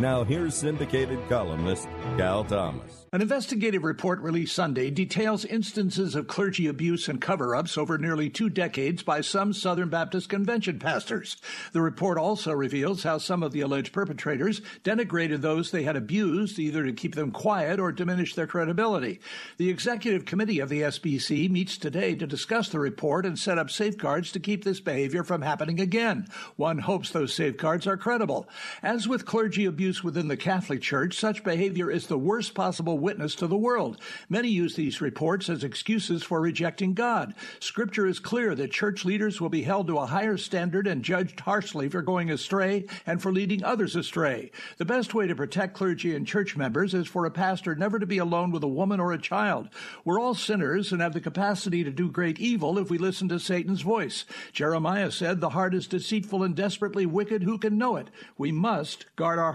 Now, here's syndicated columnist Cal Thomas. An investigative report released Sunday details instances of clergy abuse and cover ups over nearly two decades by some Southern Baptist Convention pastors. The report also reveals how some of the alleged perpetrators denigrated those they had abused, either to keep them quiet or diminish their credibility. The executive committee of the SBC meets today to discuss the report and set up safeguards to keep this behavior from happening again. One hopes those safeguards are credible. As with clergy abuse within the Catholic Church, such behavior is the worst possible witness to the world. Many use these reports as excuses for rejecting God. Scripture is clear that church leaders will be held to a higher standard and judged harshly for going astray and for leading others astray. The best way to protect clergy and church members is for a pastor never to be alone with a woman or a child. We're all sinners and have the capacity to do great evil if we listen to Satan's voice. Jeremiah said, The heart is deceitful and desperately wicked. Who can know it? We must guard our